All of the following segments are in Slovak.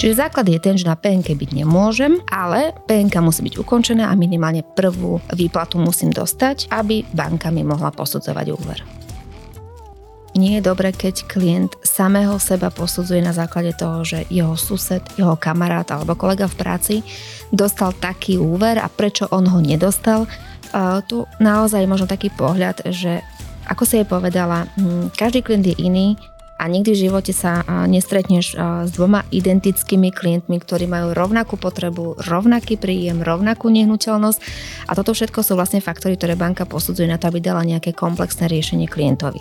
Čiže základ je ten, že na PNK byť nemôžem, ale PNK musí byť ukončená a minimálne prvú výplatu musím dostať, aby banka mi mohla posudzovať úver. Nie je dobre, keď klient samého seba posudzuje na základe toho, že jeho sused, jeho kamarát alebo kolega v práci dostal taký úver a prečo on ho nedostal. Uh, tu naozaj možno taký pohľad, že ako si jej povedala, hm, každý klient je iný a nikdy v živote sa nestretneš s dvoma identickými klientmi, ktorí majú rovnakú potrebu, rovnaký príjem, rovnakú nehnuteľnosť a toto všetko sú vlastne faktory, ktoré banka posudzuje na to, aby dala nejaké komplexné riešenie klientovi.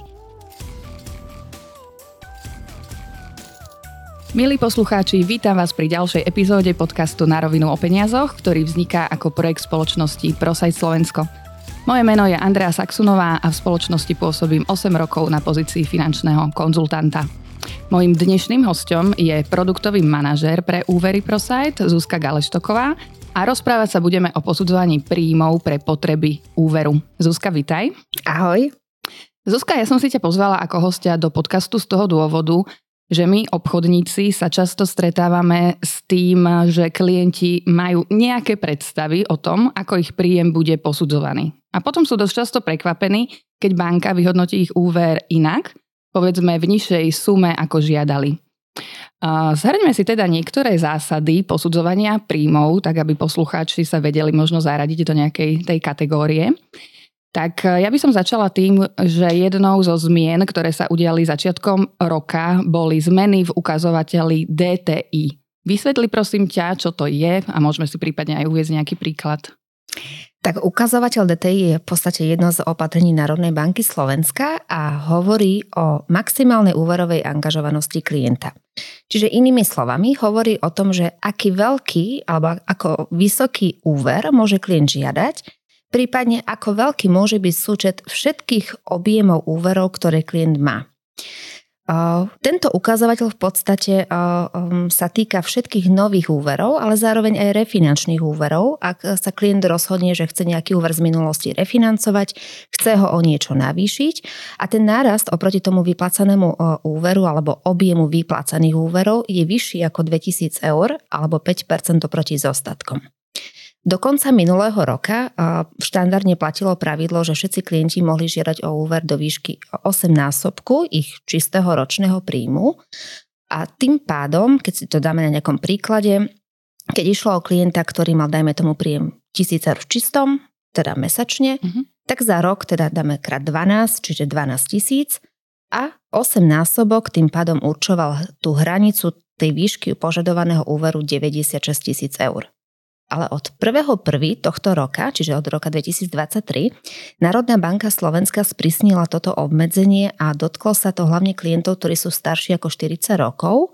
Milí poslucháči, vítam vás pri ďalšej epizóde podcastu Na rovinu o peniazoch, ktorý vzniká ako projekt spoločnosti ProSite Slovensko. Moje meno je Andrea Saxunová a v spoločnosti pôsobím 8 rokov na pozícii finančného konzultanta. Mojím dnešným hostom je produktový manažér pre úvery ProSite Zuzka Galeštoková a rozprávať sa budeme o posudzovaní príjmov pre potreby úveru. Zuzka, vitaj. Ahoj. Zuzka, ja som si ťa pozvala ako hostia do podcastu z toho dôvodu, že my obchodníci sa často stretávame s tým, že klienti majú nejaké predstavy o tom, ako ich príjem bude posudzovaný. A potom sú dosť často prekvapení, keď banka vyhodnotí ich úver inak, povedzme v nižšej sume ako žiadali. Zhrňme si teda niektoré zásady posudzovania príjmov, tak aby poslucháči sa vedeli možno zaradiť do nejakej tej kategórie. Tak e, ja by som začala tým, že jednou zo zmien, ktoré sa udiali začiatkom roka, boli zmeny v ukazovateli DTI. Vysvetli prosím ťa, čo to je a môžeme si prípadne aj uvieť nejaký príklad. Tak ukazovateľ DTI je v podstate jedno z opatrení Národnej banky Slovenska a hovorí o maximálnej úverovej angažovanosti klienta. Čiže inými slovami hovorí o tom, že aký veľký alebo ako vysoký úver môže klient žiadať prípadne ako veľký môže byť súčet všetkých objemov úverov, ktoré klient má. Tento ukazovateľ v podstate um, sa týka všetkých nových úverov, ale zároveň aj refinančných úverov. Ak sa klient rozhodne, že chce nejaký úver z minulosti refinancovať, chce ho o niečo navýšiť a ten nárast oproti tomu vyplacanému úveru alebo objemu vyplacaných úverov je vyšší ako 2000 eur alebo 5% oproti zostatkom. Do konca minulého roka štandardne platilo pravidlo, že všetci klienti mohli žiadať o úver do výšky 8 násobku ich čistého ročného príjmu. A tým pádom, keď si to dáme na nejakom príklade, keď išlo o klienta, ktorý mal, dajme tomu, príjem 1000 eur v čistom, teda mesačne, mm-hmm. tak za rok teda dáme krát 12, čiže 12 tisíc a 8 násobok tým pádom určoval tú hranicu tej výšky požadovaného úveru 96 tisíc eur ale od 1.1. tohto roka, čiže od roka 2023, Národná banka Slovenska sprísnila toto obmedzenie a dotklo sa to hlavne klientov, ktorí sú starší ako 40 rokov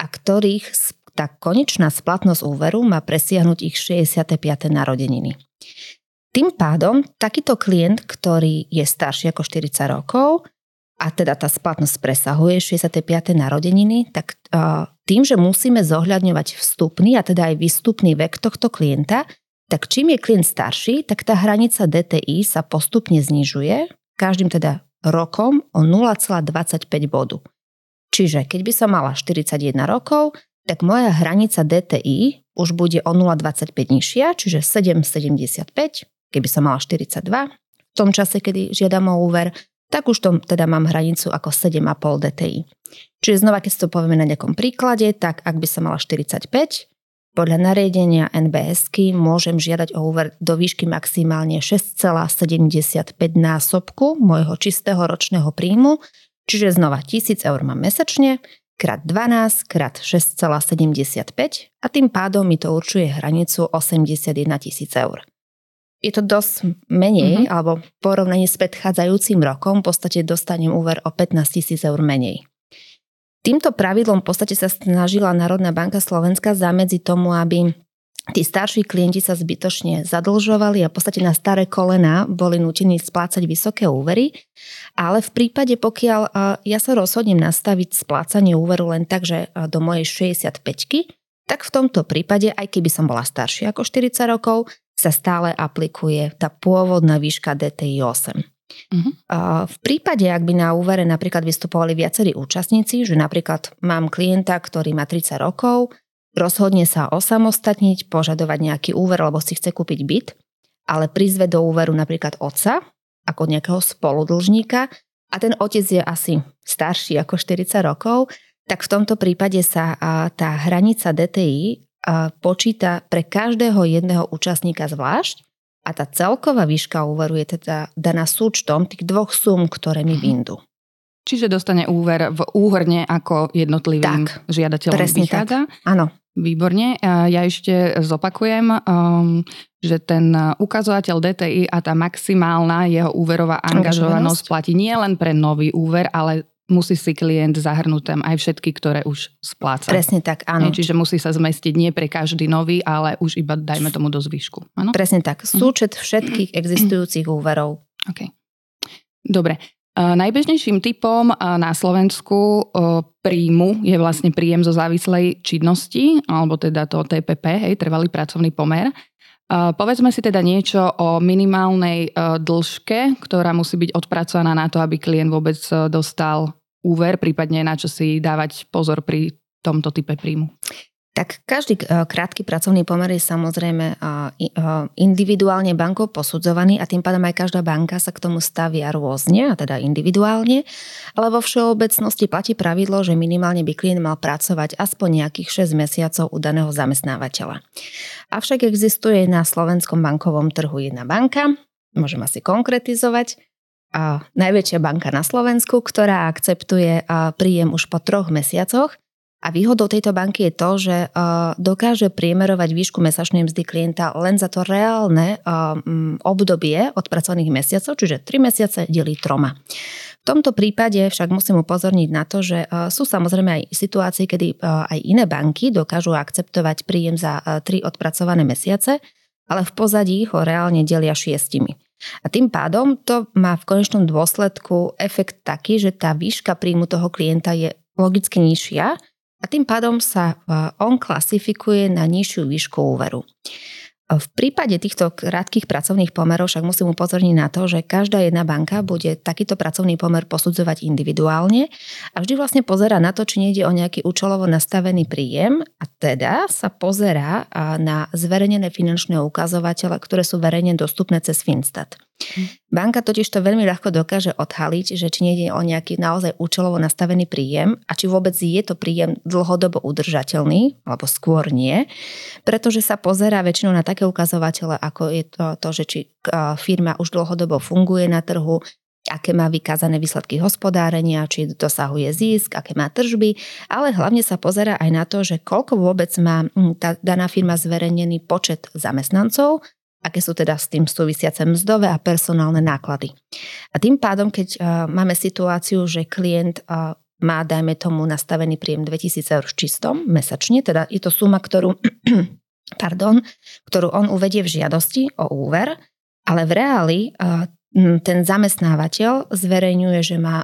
a ktorých tá konečná splatnosť úveru má presiahnuť ich 65. narodeniny. Tým pádom takýto klient, ktorý je starší ako 40 rokov, a teda tá splatnosť presahuje 65. narodeniny, tak tým, že musíme zohľadňovať vstupný a teda aj výstupný vek tohto klienta, tak čím je klient starší, tak tá hranica DTI sa postupne znižuje, každým teda rokom o 0,25 bodu. Čiže keď by som mala 41 rokov, tak moja hranica DTI už bude o 0,25 nižšia, čiže 7,75, keby som mala 42, v tom čase, kedy žiadam o úver, tak už tom teda mám hranicu ako 7,5 DTI. Čiže znova, keď si to povieme na nejakom príklade, tak ak by som mala 45, podľa nariadenia NBSky môžem žiadať o úver do výšky maximálne 6,75 násobku môjho čistého ročného príjmu, čiže znova 1000 eur mám mesačne, krát 12 krát 6,75 a tým pádom mi to určuje hranicu 81 tisíc eur je to dosť menej, mm-hmm. alebo porovnaní s predchádzajúcim rokom v podstate dostanem úver o 15 tisíc eur menej. Týmto pravidlom v podstate sa snažila Národná banka Slovenska zamedzi tomu, aby tí starší klienti sa zbytočne zadlžovali a v podstate na staré kolena boli nutení splácať vysoké úvery. Ale v prípade, pokiaľ ja sa rozhodnem nastaviť splácanie úveru len tak, že do mojej 65 tak v tomto prípade, aj keby som bola staršia ako 40 rokov, sa stále aplikuje tá pôvodná výška DTI 8. Uh-huh. V prípade, ak by na úvere napríklad vystupovali viacerí účastníci, že napríklad mám klienta, ktorý má 30 rokov, rozhodne sa osamostatniť, požadovať nejaký úver, lebo si chce kúpiť byt, ale prizve do úveru napríklad otca, ako nejakého spoludlžníka, a ten otec je asi starší ako 40 rokov, tak v tomto prípade sa tá hranica DTI počíta pre každého jedného účastníka zvlášť a tá celková výška úveru je teda daná súčtom tých dvoch sum, ktoré mi mhm. vyndú. Čiže dostane úver v úhrne ako jednotlivým tak, žiadateľom presne vychádza? Tak. Áno. Výborne. Ja ešte zopakujem, um, že ten ukazovateľ DTI a tá maximálna jeho úverová angažovanosť platí nie len pre nový úver, ale musí si klient zahrnúť tam aj všetky, ktoré už spláca. Presne tak, áno. čiže musí sa zmestiť nie pre každý nový, ale už iba dajme tomu do zvyšku. Áno? Presne tak. Mhm. Súčet všetkých existujúcich úverov. OK. Dobre. Najbežnejším typom na Slovensku príjmu je vlastne príjem zo závislej činnosti, alebo teda to TPP, hej, trvalý pracovný pomer. Povedzme si teda niečo o minimálnej dĺžke, ktorá musí byť odpracovaná na to, aby klient vôbec dostal úver, prípadne na čo si dávať pozor pri tomto type príjmu. Tak každý e, krátky pracovný pomer je samozrejme e, e, individuálne bankou posudzovaný a tým pádom aj každá banka sa k tomu stavia rôzne, a teda individuálne, ale vo všeobecnosti platí pravidlo, že minimálne by klient mal pracovať aspoň nejakých 6 mesiacov u daného zamestnávateľa. Avšak existuje na slovenskom bankovom trhu jedna banka, môžem asi konkretizovať, a najväčšia banka na Slovensku, ktorá akceptuje príjem už po troch mesiacoch a výhodou tejto banky je to, že dokáže priemerovať výšku mesačnej mzdy klienta len za to reálne obdobie od pracovných mesiacov, čiže 3 mesiace delí troma. V tomto prípade však musím upozorniť na to, že sú samozrejme aj situácie, kedy aj iné banky dokážu akceptovať príjem za 3 odpracované mesiace, ale v pozadí ho reálne delia šiestimi. A tým pádom to má v konečnom dôsledku efekt taký, že tá výška príjmu toho klienta je logicky nižšia, a tým pádom sa on klasifikuje na nižšiu výšku úveru. V prípade týchto krátkých pracovných pomerov však musím upozorniť na to, že každá jedna banka bude takýto pracovný pomer posudzovať individuálne a vždy vlastne pozera na to, či nejde o nejaký účelovo nastavený príjem a teda sa pozera na zverejnené finančné ukazovatele, ktoré sú verejne dostupné cez Finstat. Banka totiž to veľmi ľahko dokáže odhaliť, že či nejde o nejaký naozaj účelovo nastavený príjem a či vôbec je to príjem dlhodobo udržateľný, alebo skôr nie, pretože sa pozerá väčšinou na také ukazovatele, ako je to, to že či firma už dlhodobo funguje na trhu, aké má vykázané výsledky hospodárenia, či dosahuje zisk, aké má tržby, ale hlavne sa pozera aj na to, že koľko vôbec má tá daná firma zverejnený počet zamestnancov aké sú teda s tým súvisiace mzdové a personálne náklady. A tým pádom, keď uh, máme situáciu, že klient uh, má, dajme tomu, nastavený príjem 2000 eur čistom mesačne, teda je to suma, ktorú, pardon, ktorú on uvedie v žiadosti o úver, ale v reáli uh, ten zamestnávateľ zverejňuje, že má,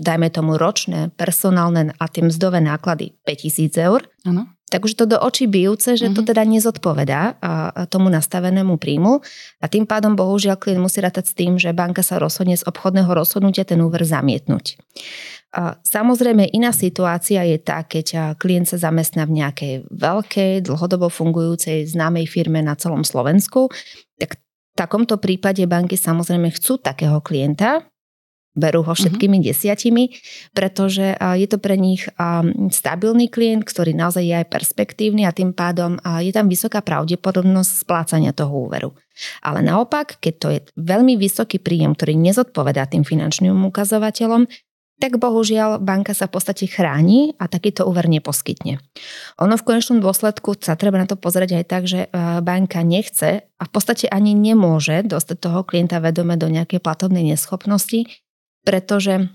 dajme tomu, ročné personálne a tie mzdové náklady 5000 eur. Ano. Takže to do očí bijúce, že to mhm. teda nezodpovedá tomu nastavenému príjmu a tým pádom bohužiaľ klient musí rátať s tým, že banka sa rozhodne z obchodného rozhodnutia ten úver zamietnúť. Samozrejme iná situácia je tá, keď klient sa zamestná v nejakej veľkej, dlhodobo fungujúcej známej firme na celom Slovensku, tak v takomto prípade banky samozrejme chcú takého klienta, berú ho všetkými uh-huh. desiatimi, pretože je to pre nich stabilný klient, ktorý naozaj je aj perspektívny a tým pádom je tam vysoká pravdepodobnosť splácania toho úveru. Ale naopak, keď to je veľmi vysoký príjem, ktorý nezodpovedá tým finančným ukazovateľom, tak bohužiaľ banka sa v podstate chráni a takýto úver neposkytne. Ono v konečnom dôsledku sa treba na to pozrieť aj tak, že banka nechce a v podstate ani nemôže dostať toho klienta vedome do nejakej platobnej neschopnosti, pretože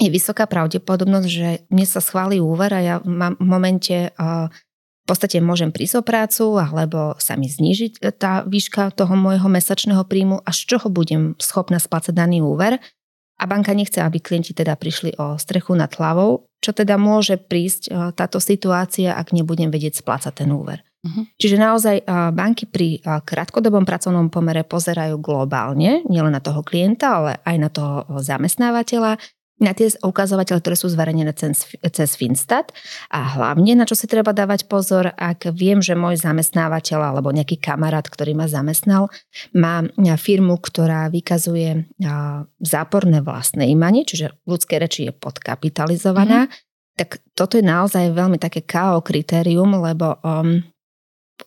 je vysoká pravdepodobnosť, že mne sa schváli úver a ja mám v momente v podstate môžem prísť o prácu alebo sa mi znižiť tá výška toho môjho mesačného príjmu a z čoho budem schopná splácať daný úver. A banka nechce, aby klienti teda prišli o strechu nad hlavou, čo teda môže prísť táto situácia, ak nebudem vedieť splácať ten úver. Uh-huh. Čiže naozaj banky pri krátkodobom pracovnom pomere pozerajú globálne, nielen na toho klienta, ale aj na toho zamestnávateľa. na tie ukazovateľe, ktoré sú zverejnené cez, cez Finstat a hlavne na čo si treba dávať pozor, ak viem, že môj zamestnávateľ alebo nejaký kamarát, ktorý ma zamestnal, má firmu, ktorá vykazuje záporné vlastné imanie, čiže v ľudskej reči je podkapitalizovaná, mm-hmm. tak toto je naozaj veľmi také KO kritérium, lebo um,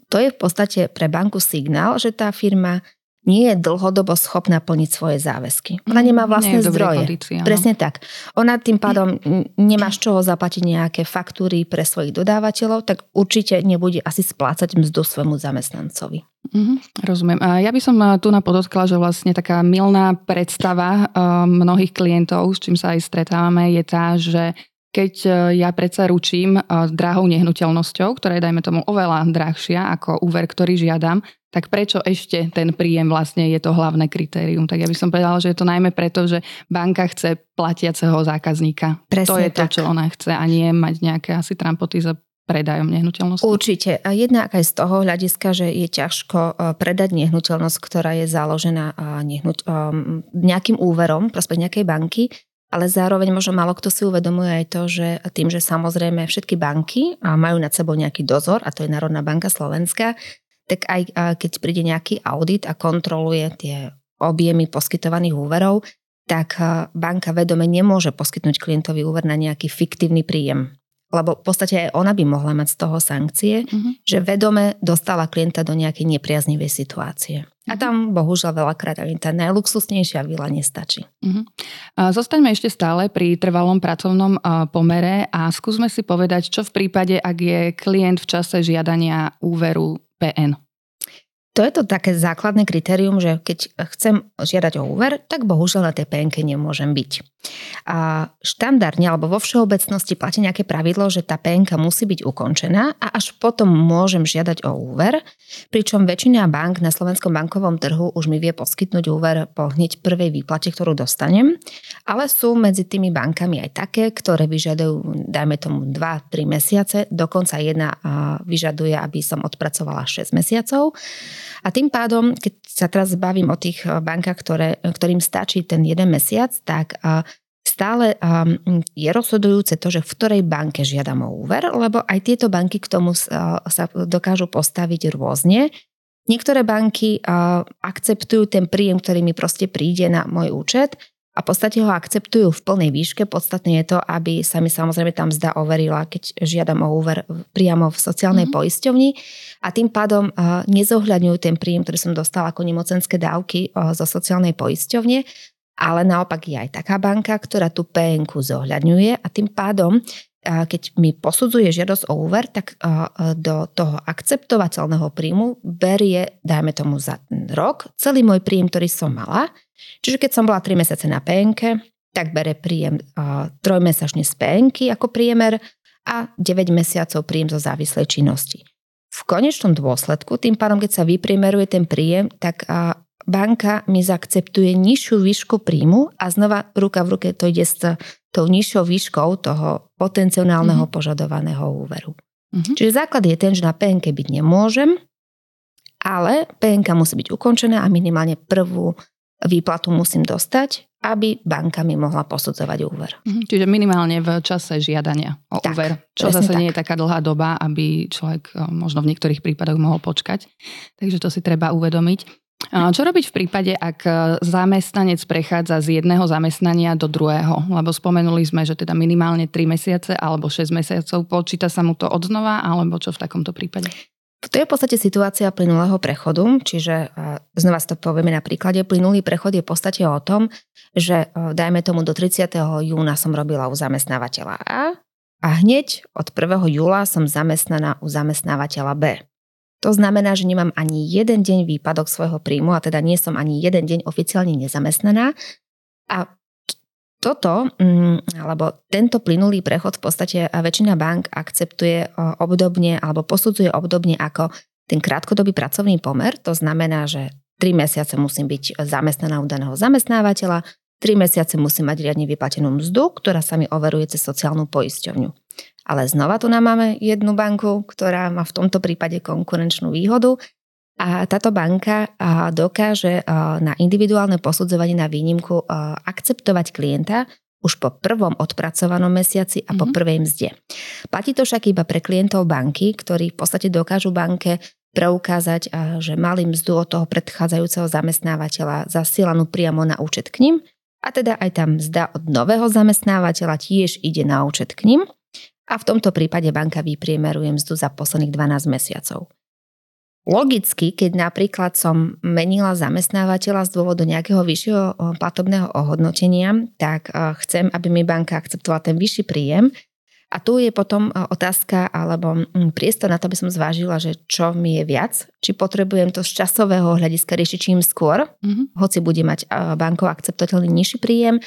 to je v podstate pre banku signál, že tá firma nie je dlhodobo schopná plniť svoje záväzky. Ona mhm, nemá vlastné nie zdroje. Kondícii, Presne tak. Ona tým pádom nemá z čoho zaplatiť nejaké faktúry pre svojich dodávateľov, tak určite nebude asi splácať mzdu svojmu zamestnancovi. Mm, rozumiem. Ja by som tu na podotkla, že vlastne taká milná predstava mnohých klientov, s čím sa aj stretávame, je tá, že keď ja predsa ručím drahou nehnuteľnosťou, ktorá je, dajme tomu, oveľa drahšia ako úver, ktorý žiadam, tak prečo ešte ten príjem vlastne je to hlavné kritérium? Tak ja by som povedala, že je to najmä preto, že banka chce platiaceho zákazníka. Presne to je tak. to, čo ona chce a nie mať nejaké asi trampoty za predajom nehnuteľnosti? Určite. A jednak aj z toho hľadiska, že je ťažko e, predať nehnuteľnosť, ktorá je založená e, nehnuť, e, nejakým úverom, prospech nejakej banky, ale zároveň možno málo kto si uvedomuje aj to, že tým, že samozrejme všetky banky majú nad sebou nejaký dozor, a to je Národná banka Slovenska, tak aj keď príde nejaký audit a kontroluje tie objemy poskytovaných úverov, tak banka vedome nemôže poskytnúť klientovi úver na nejaký fiktívny príjem. Lebo v podstate aj ona by mohla mať z toho sankcie, uh-huh. že vedome dostala klienta do nejakej nepriaznivej situácie. A tam bohužiaľ veľakrát ani tá najluxusnejšia vila nestačí. Uh-huh. Zostaňme ešte stále pri trvalom pracovnom pomere a skúsme si povedať, čo v prípade, ak je klient v čase žiadania úveru PN. To je to také základné kritérium, že keď chcem žiadať o úver, tak bohužiaľ na tej PNK nemôžem byť. A štandardne alebo vo všeobecnosti platí nejaké pravidlo, že tá PNK musí byť ukončená a až potom môžem žiadať o úver, pričom väčšina bank na slovenskom bankovom trhu už mi vie poskytnúť úver po hneď prvej výplate, ktorú dostanem, ale sú medzi tými bankami aj také, ktoré vyžadujú, dajme tomu 2-3 mesiace, dokonca jedna vyžaduje, aby som odpracovala 6 mesiacov. A tým pádom, keď sa teraz bavím o tých eh, bankách, ktoré, ktorým stačí ten jeden mesiac, tak eh, stále ehm, je rozhodujúce to, že v ktorej banke žiadam o úver, lebo aj tieto banky k tomu sa dokážu postaviť rôzne. Niektoré banky eh, akceptujú ten príjem, ktorý mi proste príde na môj účet a v podstate ho akceptujú v plnej výške. Podstatné je to, aby sa mi samozrejme tam zda overila, keď žiadam o úver priamo v sociálnej mm-hmm. poisťovni a tým pádom uh, nezohľadňujú ten príjem, ktorý som dostala ako nemocenské dávky uh, zo sociálnej poisťovne, ale naopak je aj taká banka, ktorá tú PNK zohľadňuje a tým pádom keď mi posudzuje žiadosť o úver, tak do toho akceptovateľného príjmu berie, dajme tomu za ten rok, celý môj príjem, ktorý som mala. Čiže keď som bola 3 mesiace na PNK, tak bere príjem trojmesačne z PNK ako priemer a 9 mesiacov príjem zo závislej činnosti. V konečnom dôsledku, tým pádom, keď sa vypriemeruje ten príjem, tak banka mi zaakceptuje nižšiu výšku príjmu a znova ruka v ruke to ide s tou nižšou výškou toho potenciálneho mm-hmm. požadovaného úveru. Mm-hmm. Čiže základ je ten, že na PNK byť nemôžem, ale PNK musí byť ukončená a minimálne prvú výplatu musím dostať, aby banka mi mohla posudzovať úver. Mm-hmm. Čiže minimálne v čase žiadania o tak, úver, čo zase tak. nie je taká dlhá doba, aby človek možno v niektorých prípadoch mohol počkať. Takže to si treba uvedomiť. Čo robiť v prípade, ak e, zamestnanec prechádza z jedného zamestnania do druhého? Lebo spomenuli sme, že teda minimálne 3 mesiace alebo 6 mesiacov. Počíta sa mu to odznova, alebo čo v takomto prípade? To je v podstate situácia plynulého prechodu, čiže znova si to povieme na príklade. Plynulý prechod je v podstate o tom, že dajme tomu do 30. júna som robila u zamestnávateľa A a hneď od 1. júla som zamestnaná u zamestnávateľa B. To znamená, že nemám ani jeden deň výpadok svojho príjmu a teda nie som ani jeden deň oficiálne nezamestnaná. A toto, mm, alebo tento plynulý prechod v podstate väčšina bank akceptuje obdobne alebo posudzuje obdobne ako ten krátkodobý pracovný pomer. To znamená, že 3 mesiace musím byť zamestnaná u daného zamestnávateľa, 3 mesiace musím mať riadne vyplatenú mzdu, ktorá sa mi overuje cez sociálnu poisťovňu. Ale znova tu nám máme jednu banku, ktorá má v tomto prípade konkurenčnú výhodu a táto banka dokáže na individuálne posudzovanie na výnimku akceptovať klienta už po prvom odpracovanom mesiaci a po mm-hmm. prvej mzde. Platí to však iba pre klientov banky, ktorí v podstate dokážu banke preukázať, že mali mzdu od toho predchádzajúceho zamestnávateľa zasielanú priamo na účet k ním a teda aj tá mzda od nového zamestnávateľa tiež ide na účet k ním a v tomto prípade banka vypriemeruje mzdu za posledných 12 mesiacov. Logicky, keď napríklad som menila zamestnávateľa z dôvodu nejakého vyššieho platobného ohodnotenia, tak chcem, aby mi banka akceptovala ten vyšší príjem. A tu je potom otázka alebo priestor na to, aby som zvážila, že čo mi je viac. Či potrebujem to z časového hľadiska riešiť čím skôr, mm-hmm. hoci bude mať bankov akceptovateľný nižší príjem,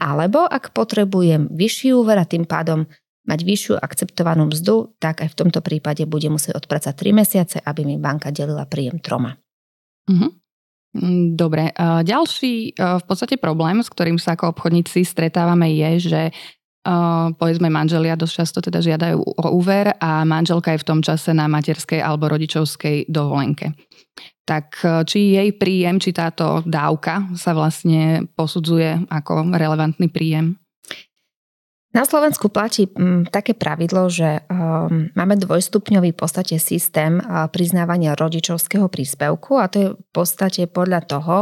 alebo ak potrebujem vyšší úver a tým pádom mať vyššiu akceptovanú mzdu, tak aj v tomto prípade bude musieť odpracať 3 mesiace, aby mi banka delila príjem troma. Uh-huh. Dobre, ďalší v podstate problém, s ktorým sa ako obchodníci stretávame je, že povedzme manželia dosť často teda žiadajú o úver a manželka je v tom čase na materskej alebo rodičovskej dovolenke. Tak či jej príjem, či táto dávka sa vlastne posudzuje ako relevantný príjem? Na Slovensku platí mm, také pravidlo, že um, máme dvojstupňový v podstate systém priznávania rodičovského príspevku a to je v podstate podľa toho,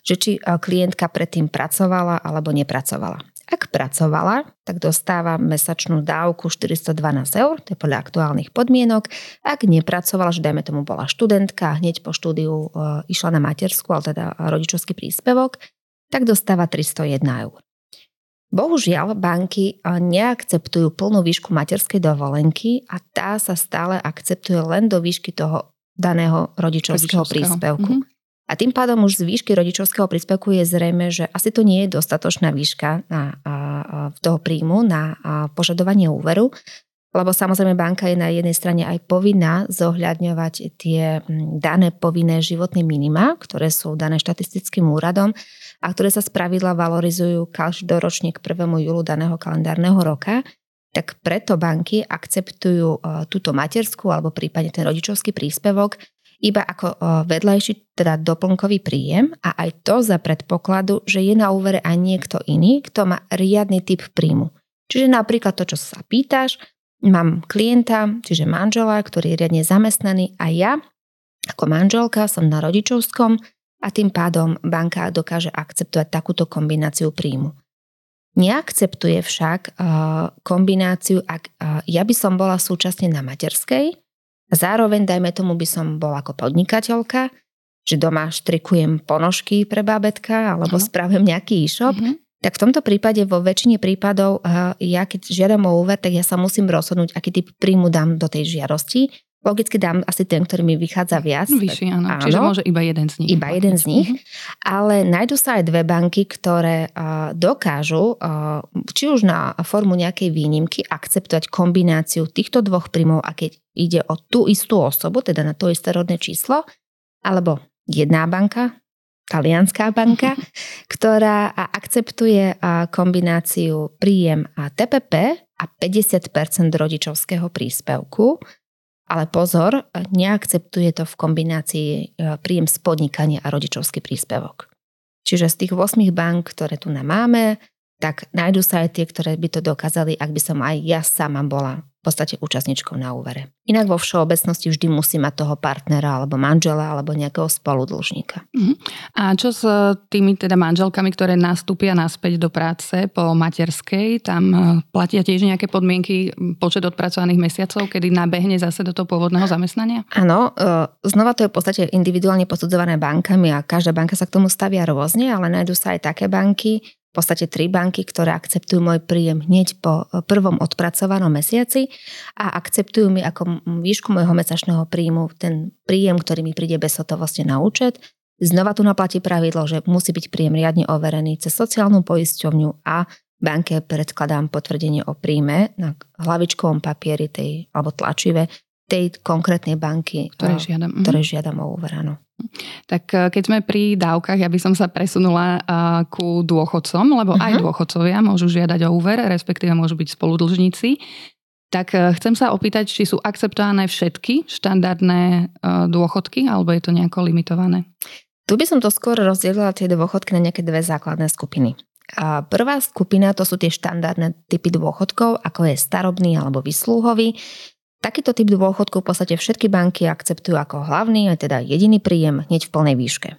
že či uh, klientka predtým pracovala alebo nepracovala. Ak pracovala, tak dostáva mesačnú dávku 412 eur, to je podľa aktuálnych podmienok. Ak nepracovala, že dajme tomu bola študentka, hneď po štúdiu uh, išla na matersku, ale teda rodičovský príspevok, tak dostáva 301 eur. Bohužiaľ, banky neakceptujú plnú výšku materskej dovolenky a tá sa stále akceptuje len do výšky toho daného rodičovského, rodičovského. príspevku. Mm-hmm. A tým pádom už z výšky rodičovského príspevku je zrejme, že asi to nie je dostatočná výška na, a, a, toho príjmu na a, požadovanie úveru, lebo samozrejme banka je na jednej strane aj povinná zohľadňovať tie dané povinné životné minima, ktoré sú dané štatistickým úradom a ktoré sa spravidla valorizujú každoročne k 1. júlu daného kalendárneho roka, tak preto banky akceptujú e, túto materskú alebo prípadne ten rodičovský príspevok iba ako e, vedľajší, teda doplnkový príjem a aj to za predpokladu, že je na úvere aj niekto iný, kto má riadny typ príjmu. Čiže napríklad to, čo sa pýtaš, mám klienta, čiže manžela, ktorý je riadne zamestnaný a ja ako manželka som na rodičovskom a tým pádom banka dokáže akceptovať takúto kombináciu príjmu. Neakceptuje však uh, kombináciu, ak uh, ja by som bola súčasne na materskej, a zároveň, dajme tomu, by som bola ako podnikateľka, že doma štrikujem ponožky pre bábetka alebo uh-huh. spravím nejaký e-shop, uh-huh. tak v tomto prípade vo väčšine prípadov uh, ja keď žiadam o úver, tak ja sa musím rozhodnúť, aký typ príjmu dám do tej žiarosti Logicky dám asi ten, ktorý mi vychádza viac. Vyšší, áno. áno. Čiže môže iba jeden z nich. Iba jeden z nich. Mm-hmm. Ale nájdú sa aj dve banky, ktoré uh, dokážu, uh, či už na formu nejakej výnimky, akceptovať kombináciu týchto dvoch príjmov a keď ide o tú istú osobu, teda na to isté rodné číslo, alebo jedná banka, talianská banka, ktorá akceptuje kombináciu príjem a TPP a 50% rodičovského príspevku ale pozor, neakceptuje to v kombinácii e, príjem z podnikania a rodičovský príspevok. Čiže z tých 8 bank, ktoré tu máme, tak nájdú sa aj tie, ktoré by to dokázali, ak by som aj ja sama bola v podstate účastníčkou na úvere. Inak vo všeobecnosti vždy musí mať toho partnera alebo manžela alebo nejakého spoludlžníka. Uh-huh. A čo s tými teda manželkami, ktoré nastúpia naspäť do práce po materskej? Tam e, platia tiež nejaké podmienky, počet odpracovaných mesiacov, kedy nabehne zase do toho pôvodného zamestnania? Áno, e, znova to je v podstate individuálne posudzované bankami a každá banka sa k tomu stavia rôzne, ale nájdú sa aj také banky, v podstate tri banky, ktoré akceptujú môj príjem hneď po e, prvom odpracovanom mesiaci a akceptujú mi ako výšku môjho mesačného príjmu ten príjem, ktorý mi príde bez hotovosti na účet. Znova tu naplatí pravidlo, že musí byť príjem riadne overený cez sociálnu poisťovňu a banke predkladám potvrdenie o príjme na hlavičkovom papieri tej, alebo tlačive tej konkrétnej banky, ktoré žiadam, ktoré mhm. žiadam o úver, áno. Tak eh, keď sme pri dávkach, ja by som sa presunula eh, ku dôchodcom, lebo uh-huh. aj mhm. dôchodcovia môžu žiadať o úver, respektíve môžu byť spoludlžníci. Tak eh, chcem sa opýtať, či sú akceptované všetky štandardné dôchodky, alebo je to nejako limitované? Tu by som to skôr rozdelila tie dôchodky na nejaké dve základné skupiny. A prvá skupina to sú tie štandardné typy dôchodkov, ako je starobný alebo vyslúhový. Takýto typ dôchodku v podstate všetky banky akceptujú ako hlavný, aj teda jediný príjem hneď v plnej výške.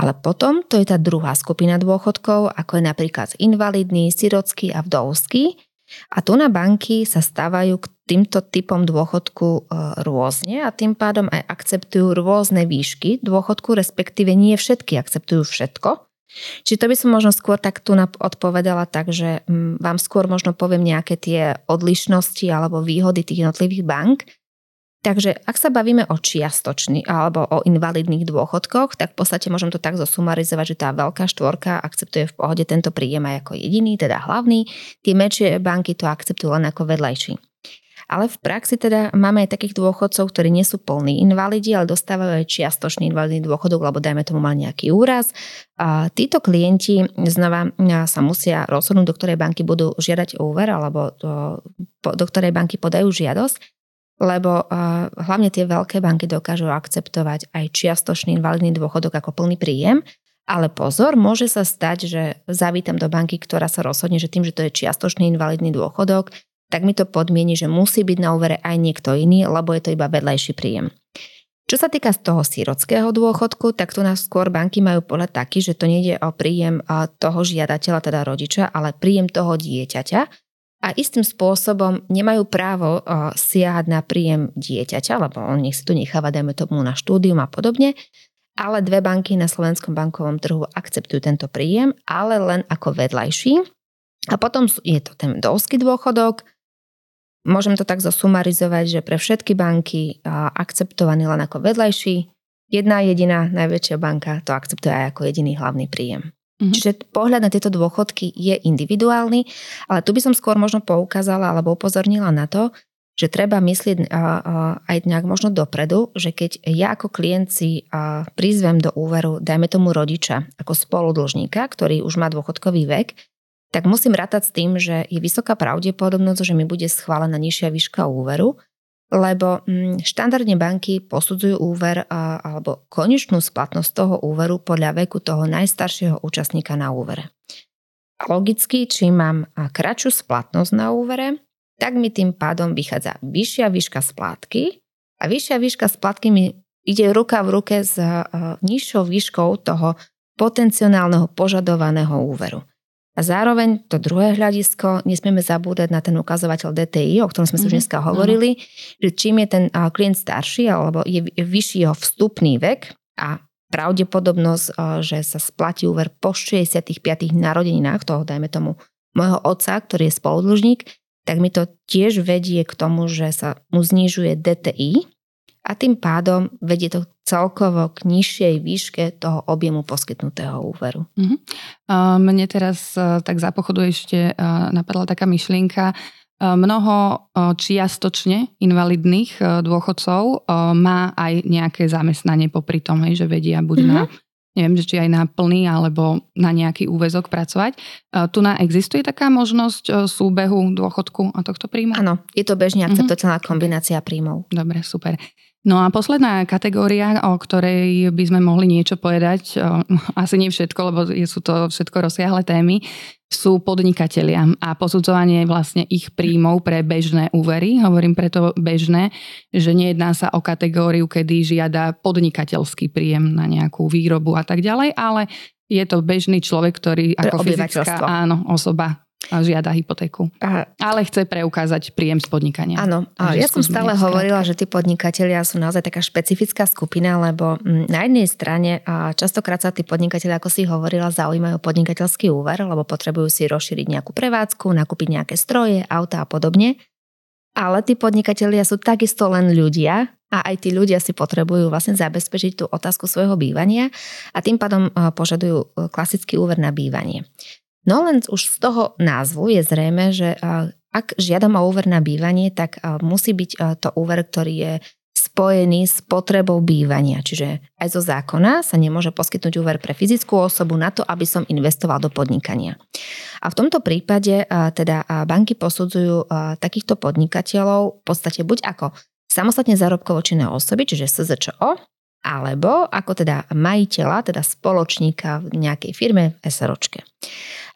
Ale potom to je tá druhá skupina dôchodkov, ako je napríklad invalidný, sirotský a vdovský. A tu na banky sa stávajú k týmto typom dôchodku e, rôzne a tým pádom aj akceptujú rôzne výšky dôchodku, respektíve nie všetky akceptujú všetko. Čiže to by som možno skôr tak tu odpovedala tak, že mm, vám skôr možno poviem nejaké tie odlišnosti alebo výhody tých jednotlivých bank. Takže ak sa bavíme o čiastočných alebo o invalidných dôchodkoch, tak v podstate môžem to tak zosumarizovať, že tá veľká štvorka akceptuje v pohode tento príjem aj ako jediný, teda hlavný. Tie menšie banky to akceptujú len ako vedľajší. Ale v praxi teda máme aj takých dôchodcov, ktorí nie sú plní invalidi, ale dostávajú aj čiastočný invalidný dôchodok, lebo dajme tomu mal nejaký úraz. A títo klienti znova sa musia rozhodnúť, do ktorej banky budú žiadať úver, alebo do, do ktorej banky podajú žiadosť lebo uh, hlavne tie veľké banky dokážu akceptovať aj čiastočný invalidný dôchodok ako plný príjem, ale pozor, môže sa stať, že zavítam do banky, ktorá sa rozhodne, že tým, že to je čiastočný invalidný dôchodok, tak mi to podmieni, že musí byť na úvere aj niekto iný, lebo je to iba vedľajší príjem. Čo sa týka z toho sírockého dôchodku, tak tu nás skôr banky majú pohľad taký, že to nejde o príjem toho žiadateľa, teda rodiča, ale príjem toho dieťaťa. A istým spôsobom nemajú právo siahať na príjem dieťaťa, lebo on nech si tu necháva, dajme tomu na štúdium a podobne. Ale dve banky na slovenskom bankovom trhu akceptujú tento príjem, ale len ako vedľajší. A potom je to ten dolský dôchodok, Môžem to tak zosumarizovať, že pre všetky banky akceptovaný len ako vedľajší, jedna jediná najväčšia banka to akceptuje aj ako jediný hlavný príjem. Mm-hmm. Čiže pohľad na tieto dôchodky je individuálny, ale tu by som skôr možno poukázala alebo upozornila na to, že treba myslieť aj nejak možno dopredu, že keď ja ako klient si prizvem do úveru, dajme tomu rodiča ako spoludlžníka, ktorý už má dôchodkový vek, tak musím rátať s tým, že je vysoká pravdepodobnosť, že mi bude schválená nižšia výška úveru, lebo mm, štandardne banky posudzujú úver alebo konečnú splatnosť toho úveru podľa veku toho najstaršieho účastníka na úvere. Logicky, čím mám kratšiu splatnosť na úvere, tak mi tým pádom vychádza vyššia výška splátky a vyššia výška splátky mi ide ruka v ruke s nižšou výškou toho potenciálneho požadovaného úveru. A zároveň to druhé hľadisko, nesmieme zabúdať na ten ukazovateľ DTI, o ktorom sme mm-hmm. už mhm. dneska hovorili, mm-hmm. že čím je ten klient starší alebo je vyšší jeho vstupný vek a pravdepodobnosť, že sa splatí úver po 65 narodeninách toho, dajme tomu, môjho otca, ktorý je spoludlžník, tak mi to tiež vedie k tomu, že sa mu znižuje DTI, a tým pádom vedie to celkovo k nižšej výške toho objemu poskytnutého úveru. Uh-huh. Mne teraz e, tak za pochodu ešte e, napadla taká myšlienka. E, mnoho čiastočne invalidných dôchodcov má aj nejaké zamestnanie popri tom, že vedia buď uh-huh. na neviem, či aj na plný alebo na nejaký úvezok pracovať. Tu na existuje taká možnosť súbehu dôchodku a tohto príjmu? Áno, je to bežne akceptovateľná uh-huh. kombinácia príjmov. Dobre, super. No a posledná kategória, o ktorej by sme mohli niečo povedať, asi nie všetko, lebo sú to všetko rozsiahle témy, sú podnikatelia a posudzovanie vlastne ich príjmov pre bežné úvery. Hovorím preto bežné, že nejedná sa o kategóriu, kedy žiada podnikateľský príjem na nejakú výrobu a tak ďalej, ale je to bežný človek, ktorý ako fyzická áno, osoba žiada hypotéku. A, ale chce preukázať príjem z podnikania. Áno, a ja som stále hovorila, že tí podnikatelia sú naozaj taká špecifická skupina, lebo mm, na jednej strane častokrát sa tí podnikatelia, ako si hovorila, zaujímajú podnikateľský úver, lebo potrebujú si rozšíriť nejakú prevádzku, nakúpiť nejaké stroje, auta a podobne. Ale tí podnikatelia sú takisto len ľudia a aj tí ľudia si potrebujú vlastne zabezpečiť tú otázku svojho bývania a tým pádom požadujú e, klasický úver na bývanie. No len už z toho názvu je zrejme, že ak žiadam o úver na bývanie, tak musí byť to úver, ktorý je spojený s potrebou bývania. Čiže aj zo zákona sa nemôže poskytnúť úver pre fyzickú osobu na to, aby som investoval do podnikania. A v tomto prípade teda banky posudzujú takýchto podnikateľov v podstate buď ako samostatne zárobkovo činné osoby, čiže SZČO, alebo ako teda majiteľa, teda spoločníka v nejakej firme SROčke.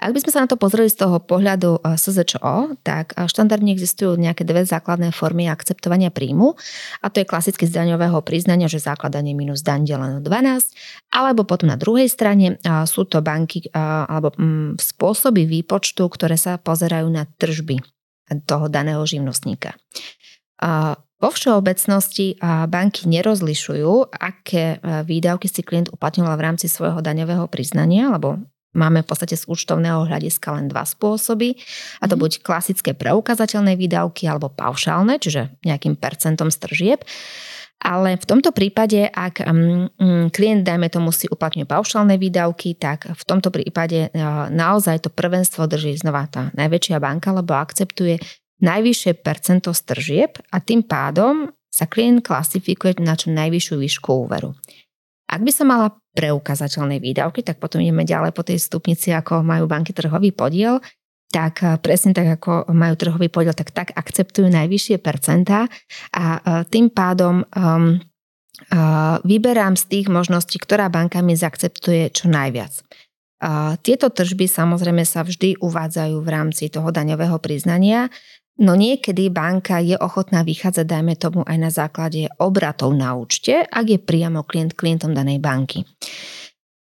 Ak by sme sa na to pozreli z toho pohľadu eh, SZČO, tak eh, štandardne existujú nejaké dve základné formy akceptovania príjmu a to je klasicky z daňového priznania, že základanie minus daň deleno 12, alebo potom na druhej strane eh, sú to banky alebo mm, spôsoby výpočtu, ktoré sa pozerajú na tržby toho daného živnostníka. Vo všeobecnosti banky nerozlišujú, aké výdavky si klient uplatňoval v rámci svojho daňového priznania, alebo Máme v podstate z účtovného hľadiska len dva spôsoby, a to mhm. buď klasické preukazateľné výdavky alebo paušálne, čiže nejakým percentom stržieb. Ale v tomto prípade, ak um, klient, dajme tomu, si uplatňuje paušálne výdavky, tak v tomto prípade uh, naozaj to prvenstvo drží znova tá najväčšia banka, lebo akceptuje najvyššie percento stržieb a tým pádom sa klient klasifikuje na čo najvyššiu výšku úveru. Ak by som mala preukazateľné výdavky, tak potom ideme ďalej po tej stupnici, ako majú banky trhový podiel, tak eh, presne tak, ako majú trhový podiel, tak tak akceptujú najvyššie percentá. A eh, tým pádom um, uh, vyberám z tých možností, ktorá banka mi zaakceptuje čo najviac. Uh, tieto tržby samozrejme sa vždy uvádzajú v rámci toho daňového priznania No niekedy banka je ochotná vychádzať, dajme tomu, aj na základe obratov na účte, ak je priamo klient klientom danej banky.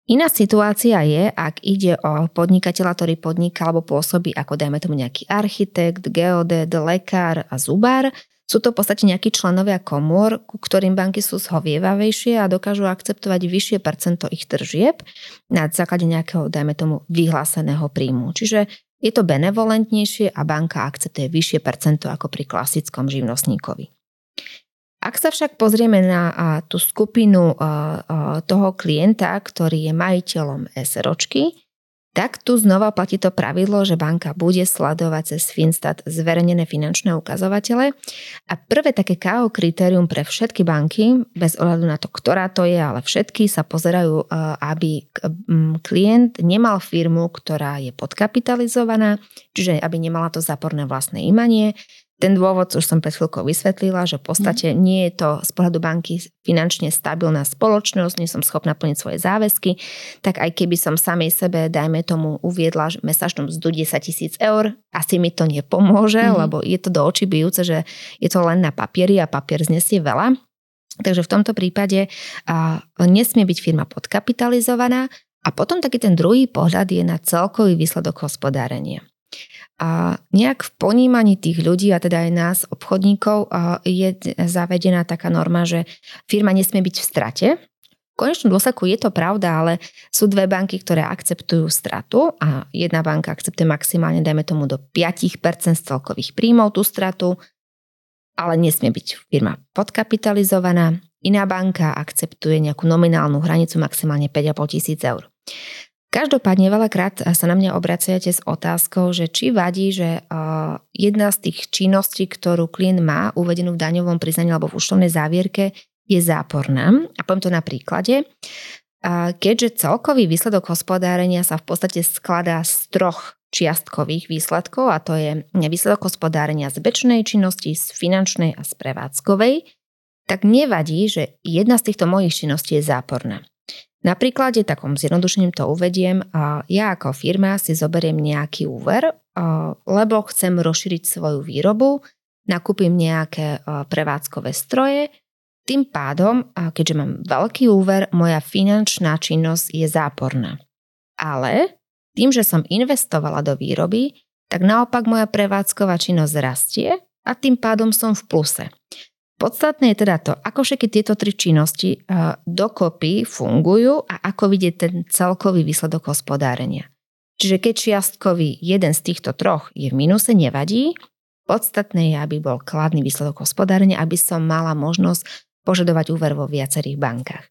Iná situácia je, ak ide o podnikateľa, ktorý podniká alebo pôsobí ako dajme tomu nejaký architekt, geodet, lekár a zubár. Sú to v podstate nejakí členovia komôr, ku ktorým banky sú zhovievavejšie a dokážu akceptovať vyššie percento ich tržieb na základe nejakého, dajme tomu, vyhláseného príjmu. Čiže je to benevolentnejšie a banka akceptuje vyššie percento ako pri klasickom živnostníkovi. Ak sa však pozrieme na tú skupinu toho klienta, ktorý je majiteľom SROčky, tak tu znova platí to pravidlo, že banka bude sledovať cez Finstat zverejnené finančné ukazovatele a prvé také KO kritérium pre všetky banky, bez ohľadu na to, ktorá to je, ale všetky sa pozerajú, e, aby klient nemal firmu, ktorá je podkapitalizovaná, čiže aby nemala to záporné vlastné imanie, ten dôvod už som pred chvíľkou vysvetlila, že v podstate mm. nie je to z pohľadu banky finančne stabilná spoločnosť, nie som schopná plniť svoje záväzky, tak aj keby som samej sebe, dajme tomu, uviedla mesačnú mzdu 10 tisíc eur, asi mi to nepomôže, mm. lebo je to do očí bijúce, že je to len na papieri a papier znesie veľa. Takže v tomto prípade a, nesmie byť firma podkapitalizovaná a potom taký ten druhý pohľad je na celkový výsledok hospodárenia. A nejak v ponímaní tých ľudí, a teda aj nás, obchodníkov, je zavedená taká norma, že firma nesmie byť v strate. V konečnom dôsledku je to pravda, ale sú dve banky, ktoré akceptujú stratu a jedna banka akceptuje maximálne, dajme tomu, do 5% z celkových príjmov tú stratu, ale nesmie byť firma podkapitalizovaná. Iná banka akceptuje nejakú nominálnu hranicu maximálne 5,5 tisíc eur. Každopádne veľakrát sa na mňa obraciate s otázkou, že či vadí, že jedna z tých činností, ktorú klient má uvedenú v daňovom priznaní alebo v účtovnej závierke, je záporná. A poviem to na príklade. Keďže celkový výsledok hospodárenia sa v podstate skladá z troch čiastkových výsledkov, a to je výsledok hospodárenia z bečnej činnosti, z finančnej a z prevádzkovej, tak nevadí, že jedna z týchto mojich činností je záporná. Na príklade, takom zjednodušením to uvediem, ja ako firma si zoberiem nejaký úver, lebo chcem rozšíriť svoju výrobu, nakúpim nejaké prevádzkové stroje, tým pádom, keďže mám veľký úver, moja finančná činnosť je záporná. Ale tým, že som investovala do výroby, tak naopak moja prevádzková činnosť rastie a tým pádom som v pluse. Podstatné je teda to, ako všetky tieto tri činnosti dokopy fungujú a ako vidieť ten celkový výsledok hospodárenia. Čiže keď čiastkový jeden z týchto troch je v minuse, nevadí. Podstatné je, aby bol kladný výsledok hospodárenia, aby som mala možnosť požadovať úver vo viacerých bankách.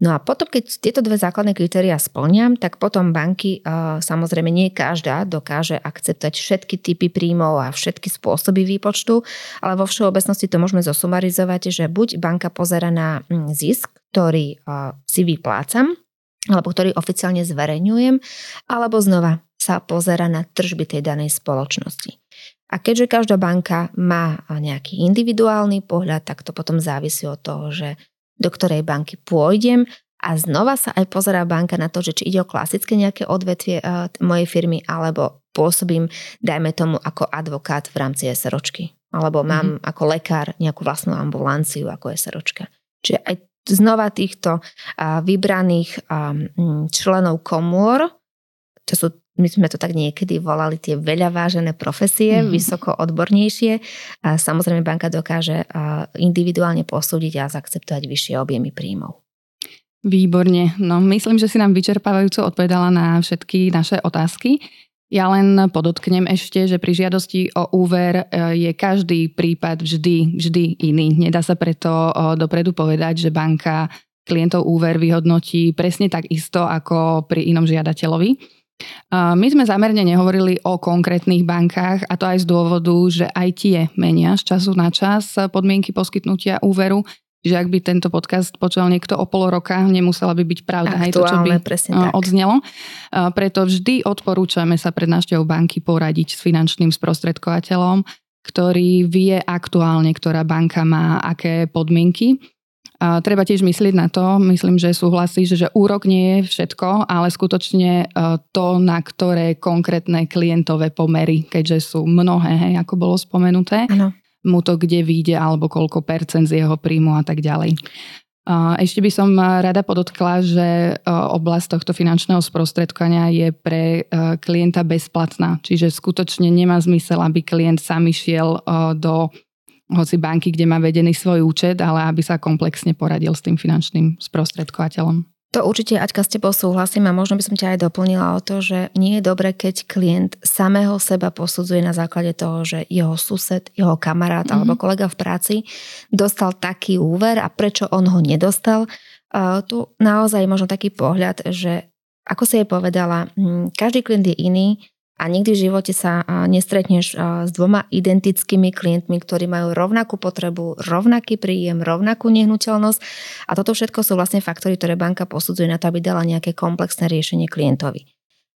No a potom, keď tieto dve základné kritéria splňam, tak potom banky, samozrejme nie každá dokáže akceptovať všetky typy príjmov a všetky spôsoby výpočtu, ale vo všeobecnosti to môžeme zosumarizovať, že buď banka pozera na mm, zisk, ktorý si vyplácam, alebo ktorý oficiálne zverejňujem, alebo znova sa pozera na tržby tej danej spoločnosti. A keďže každá banka má nejaký individuálny pohľad, tak to potom závisí od toho, že do ktorej banky pôjdem a znova sa aj pozerá banka na to, že či ide o klasické nejaké odvetvie uh, mojej firmy, alebo pôsobím, dajme tomu, ako advokát v rámci SROčky. Alebo mám mm-hmm. ako lekár nejakú vlastnú ambulanciu ako SROčka. Čiže aj znova týchto uh, vybraných um, členov komôr, to sú my sme to tak niekedy volali tie veľa vážené profesie, mm. vysoko odbornejšie. A samozrejme banka dokáže individuálne posúdiť a zaakceptovať vyššie objemy príjmov. Výborne. No myslím, že si nám vyčerpávajúco odpovedala na všetky naše otázky. Ja len podotknem ešte, že pri žiadosti o úver e, je každý prípad vždy, vždy iný. Nedá sa preto dopredu povedať, že banka klientov úver vyhodnotí presne tak isto ako pri inom žiadateľovi. My sme zamerne nehovorili o konkrétnych bankách a to aj z dôvodu, že aj tie menia z času na čas podmienky poskytnutia úveru že ak by tento podcast počul niekto o pol roka, nemusela by byť pravda, hej, to, čo by tak. odznelo. Preto vždy odporúčame sa pred návštevou banky poradiť s finančným sprostredkovateľom, ktorý vie aktuálne, ktorá banka má aké podmienky. A treba tiež myslieť na to, myslím, že súhlasíš, že úrok nie je všetko, ale skutočne to, na ktoré konkrétne klientové pomery, keďže sú mnohé, hej, ako bolo spomenuté. Ano mu to kde vyjde alebo koľko percent z jeho príjmu a tak ďalej. Ešte by som rada podotkla, že oblasť tohto finančného sprostredkovania je pre klienta bezplatná, čiže skutočne nemá zmysel, aby klient sám išiel do hoci banky, kde má vedený svoj účet, ale aby sa komplexne poradil s tým finančným sprostredkovateľom. To určite, Aťka, s tebou súhlasím a možno by som ťa aj doplnila o to, že nie je dobre, keď klient samého seba posudzuje na základe toho, že jeho sused, jeho kamarát mm-hmm. alebo kolega v práci dostal taký úver a prečo on ho nedostal. Uh, tu naozaj možno taký pohľad, že ako si jej povedala, každý klient je iný a nikdy v živote sa nestretneš s dvoma identickými klientmi, ktorí majú rovnakú potrebu, rovnaký príjem, rovnakú nehnuteľnosť a toto všetko sú vlastne faktory, ktoré banka posudzuje na to, aby dala nejaké komplexné riešenie klientovi.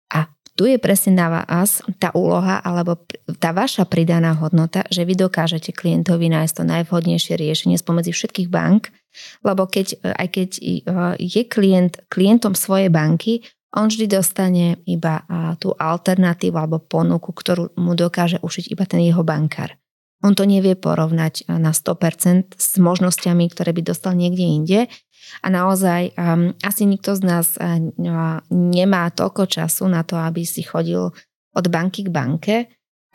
A tu je presne na vás tá úloha alebo tá vaša pridaná hodnota, že vy dokážete klientovi nájsť to najvhodnejšie riešenie spomedzi všetkých bank, lebo keď, aj keď je klient klientom svojej banky, on vždy dostane iba tú alternatívu alebo ponuku, ktorú mu dokáže ušiť iba ten jeho bankár. On to nevie porovnať na 100% s možnosťami, ktoré by dostal niekde inde. A naozaj um, asi nikto z nás uh, nemá toľko času na to, aby si chodil od banky k banke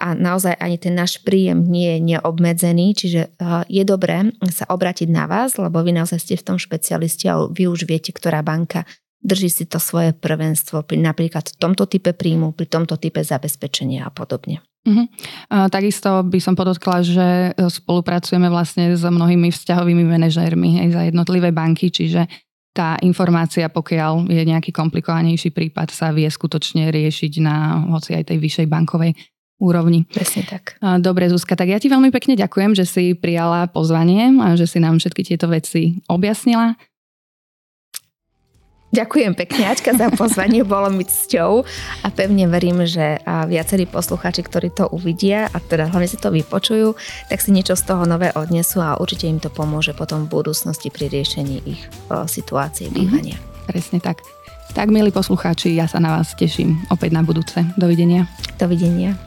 a naozaj ani ten náš príjem nie je neobmedzený, čiže je dobré sa obratiť na vás, lebo vy naozaj ste v tom špecialisti a vy už viete, ktorá banka drží si to svoje prvenstvo pri napríklad tomto type príjmu, pri tomto type zabezpečenia a podobne. Uh-huh. Uh, takisto by som podotkla, že e, spolupracujeme vlastne s mnohými vzťahovými manažérmi aj za jednotlivé banky, čiže tá informácia, pokiaľ je nejaký komplikovanejší prípad, sa vie skutočne riešiť na hoci aj tej vyššej bankovej úrovni. Presne tak. Dobre, Zuzka, tak ja ti veľmi pekne ďakujem, že si prijala pozvanie a že si nám všetky tieto veci objasnila. Ďakujem pekne, Ačka, za pozvanie, bolo mi cťou a pevne verím, že viacerí poslucháči, ktorí to uvidia a teda hlavne si to vypočujú, tak si niečo z toho nové odnesú a určite im to pomôže potom v budúcnosti pri riešení ich situácie mhm. bývania. Mm-hmm. Presne tak. Tak, milí poslucháči, ja sa na vás teším opäť na budúce. Dovidenia. Dovidenia.